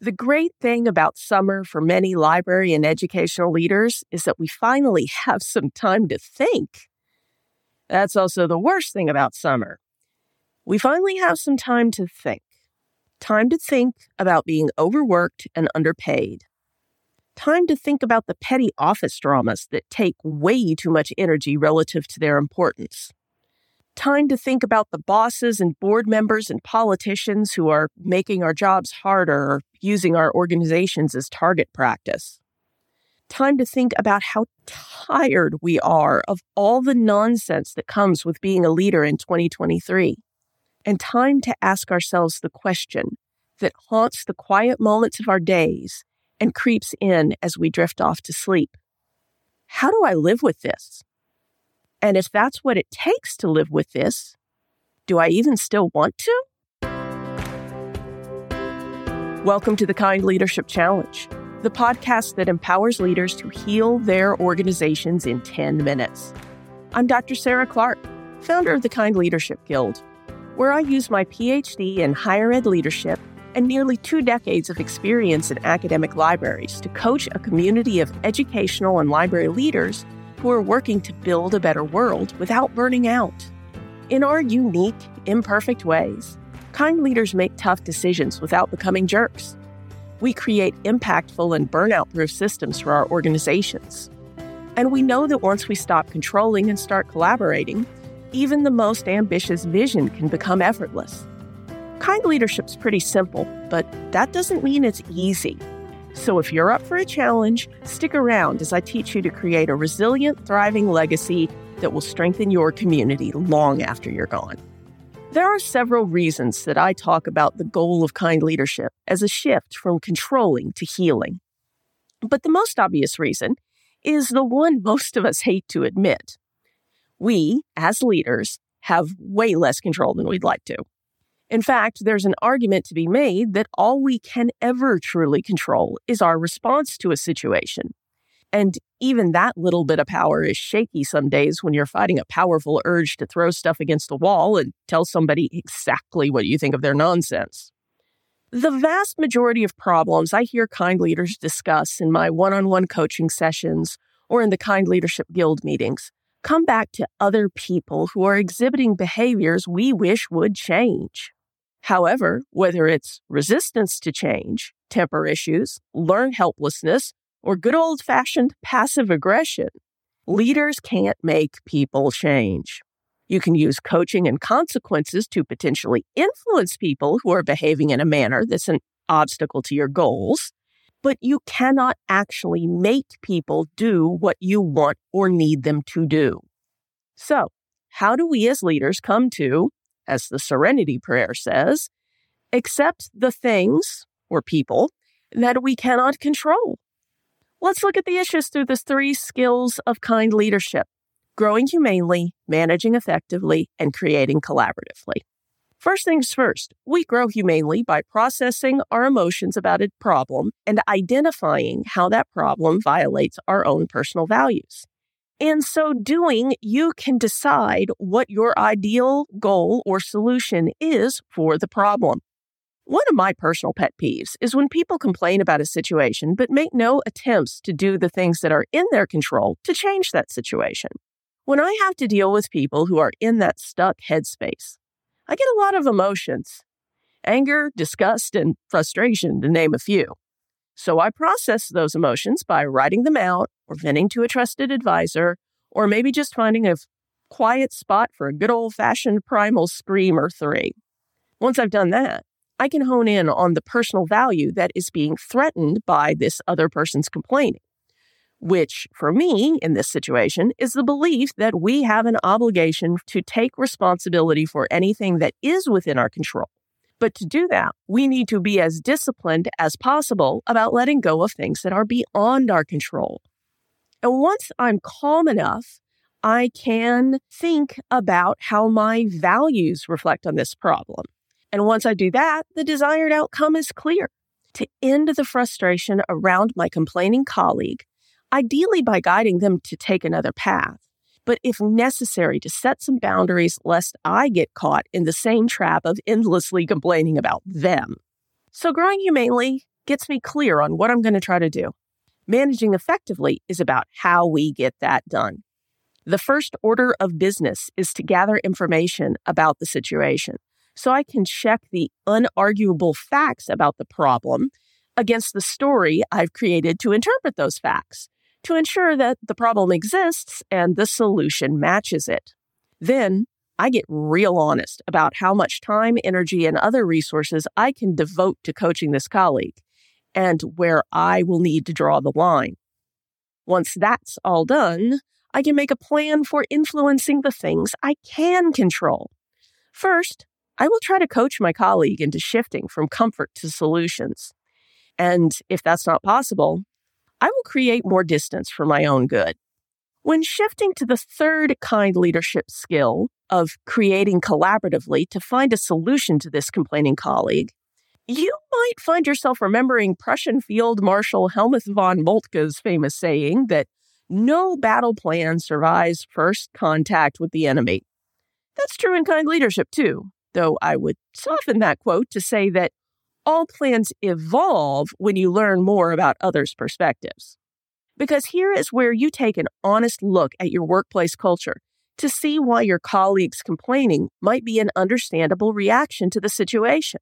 The great thing about summer for many library and educational leaders is that we finally have some time to think. That's also the worst thing about summer. We finally have some time to think. Time to think about being overworked and underpaid. Time to think about the petty office dramas that take way too much energy relative to their importance time to think about the bosses and board members and politicians who are making our jobs harder or using our organizations as target practice. Time to think about how tired we are of all the nonsense that comes with being a leader in 2023. And time to ask ourselves the question that haunts the quiet moments of our days and creeps in as we drift off to sleep. How do I live with this? And if that's what it takes to live with this, do I even still want to? Welcome to the Kind Leadership Challenge, the podcast that empowers leaders to heal their organizations in 10 minutes. I'm Dr. Sarah Clark, founder of the Kind Leadership Guild, where I use my PhD in higher ed leadership and nearly two decades of experience in academic libraries to coach a community of educational and library leaders who are working to build a better world without burning out. In our unique, imperfect ways, kind leaders make tough decisions without becoming jerks. We create impactful and burnout proof systems for our organizations. And we know that once we stop controlling and start collaborating, even the most ambitious vision can become effortless. Kind leadership's pretty simple, but that doesn't mean it's easy. So if you're up for a challenge, stick around as I teach you to create a resilient, thriving legacy that will strengthen your community long after you're gone. There are several reasons that I talk about the goal of kind leadership as a shift from controlling to healing. But the most obvious reason is the one most of us hate to admit. We, as leaders, have way less control than we'd like to. In fact, there's an argument to be made that all we can ever truly control is our response to a situation. And even that little bit of power is shaky some days when you're fighting a powerful urge to throw stuff against the wall and tell somebody exactly what you think of their nonsense. The vast majority of problems I hear kind leaders discuss in my one on one coaching sessions or in the Kind Leadership Guild meetings come back to other people who are exhibiting behaviors we wish would change. However, whether it's resistance to change, temper issues, learned helplessness, or good old fashioned passive aggression, leaders can't make people change. You can use coaching and consequences to potentially influence people who are behaving in a manner that's an obstacle to your goals, but you cannot actually make people do what you want or need them to do. So, how do we as leaders come to as the Serenity Prayer says, accept the things or people that we cannot control. Let's look at the issues through the three skills of kind leadership growing humanely, managing effectively, and creating collaboratively. First things first, we grow humanely by processing our emotions about a problem and identifying how that problem violates our own personal values. In so doing, you can decide what your ideal goal or solution is for the problem. One of my personal pet peeves is when people complain about a situation but make no attempts to do the things that are in their control to change that situation. When I have to deal with people who are in that stuck headspace, I get a lot of emotions anger, disgust, and frustration, to name a few. So I process those emotions by writing them out or venting to a trusted advisor, or maybe just finding a quiet spot for a good old fashioned primal scream or three. Once I've done that, I can hone in on the personal value that is being threatened by this other person's complaining, which for me in this situation is the belief that we have an obligation to take responsibility for anything that is within our control but to do that, we need to be as disciplined as possible about letting go of things that are beyond our control. And once I'm calm enough, I can think about how my values reflect on this problem. And once I do that, the desired outcome is clear to end the frustration around my complaining colleague, ideally by guiding them to take another path but if necessary, to set some boundaries lest I get caught in the same trap of endlessly complaining about them. So, growing humanely, gets me clear on what I'm going to try to do. Managing effectively is about how we get that done. The first order of business is to gather information about the situation so I can check the unarguable facts about the problem against the story I've created to interpret those facts to ensure that the problem exists and the solution matches it. Then I get real honest about how much time, energy, and other resources I can devote to coaching this colleague and where I will need to draw the line. Once that's all done, I can make a plan for influencing the things I can control. First, I will try to coach my colleague into shifting from comfort to solutions. And if that's not possible, I will create more distance for my own good. When shifting to the third kind leadership skill of creating collaboratively to find a solution to this complaining colleague, you might find yourself remembering Prussian Field Marshal Helmuth von Moltke's famous saying that no battle plan survives first contact with the enemy. That's true in kind leadership, too, though I would soften that quote to say that all plans evolve when you learn more about others' perspectives. Because here is where you take an honest look at your workplace culture to see why your colleagues complaining might be an understandable reaction to the situation,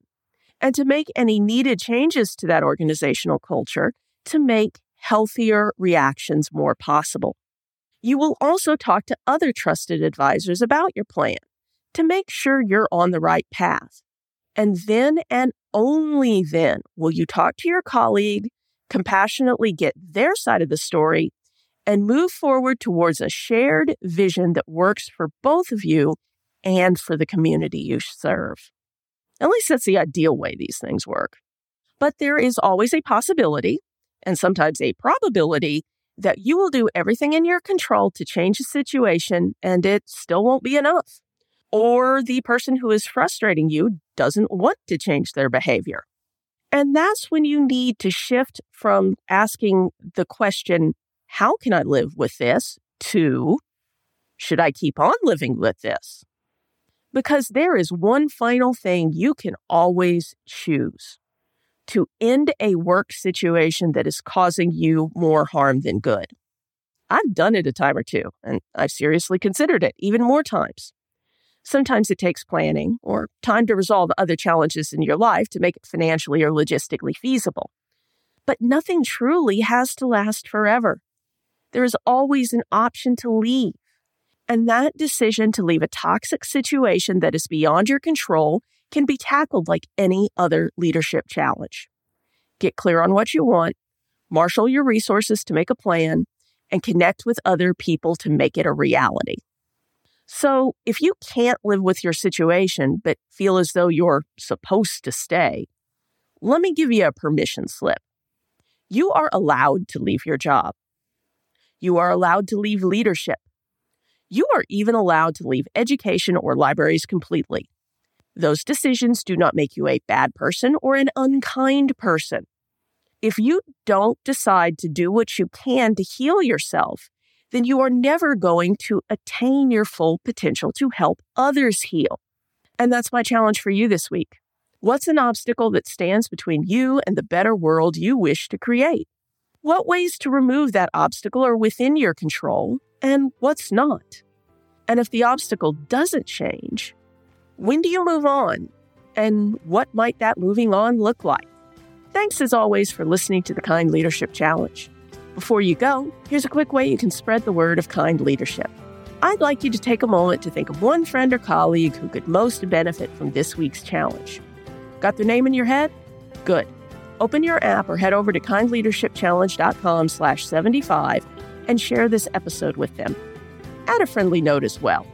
and to make any needed changes to that organizational culture to make healthier reactions more possible. You will also talk to other trusted advisors about your plan to make sure you're on the right path. And then and only then will you talk to your colleague, compassionately get their side of the story, and move forward towards a shared vision that works for both of you and for the community you serve. At least that's the ideal way these things work. But there is always a possibility, and sometimes a probability, that you will do everything in your control to change the situation and it still won't be enough or the person who is frustrating you doesn't want to change their behavior. And that's when you need to shift from asking the question, How can I live with this? to Should I keep on living with this? Because there is one final thing you can always choose to end a work situation that is causing you more harm than good. I've done it a time or two, and I've seriously considered it even more times. Sometimes it takes planning or time to resolve other challenges in your life to make it financially or logistically feasible. But nothing truly has to last forever. There is always an option to leave. And that decision to leave a toxic situation that is beyond your control can be tackled like any other leadership challenge. Get clear on what you want, marshal your resources to make a plan, and connect with other people to make it a reality. So, if you can't live with your situation but feel as though you're supposed to stay, let me give you a permission slip. You are allowed to leave your job. You are allowed to leave leadership. You are even allowed to leave education or libraries completely. Those decisions do not make you a bad person or an unkind person. If you don't decide to do what you can to heal yourself, then you are never going to attain your full potential to help others heal. And that's my challenge for you this week. What's an obstacle that stands between you and the better world you wish to create? What ways to remove that obstacle are within your control and what's not? And if the obstacle doesn't change, when do you move on? And what might that moving on look like? Thanks as always for listening to the Kind Leadership Challenge. Before you go, here's a quick way you can spread the word of kind leadership. I'd like you to take a moment to think of one friend or colleague who could most benefit from this week's challenge. Got their name in your head? Good. Open your app or head over to kindleadershipchallenge.com slash 75 and share this episode with them. Add a friendly note as well.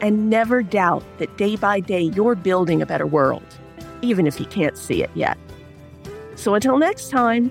And never doubt that day by day you're building a better world, even if you can't see it yet. So until next time,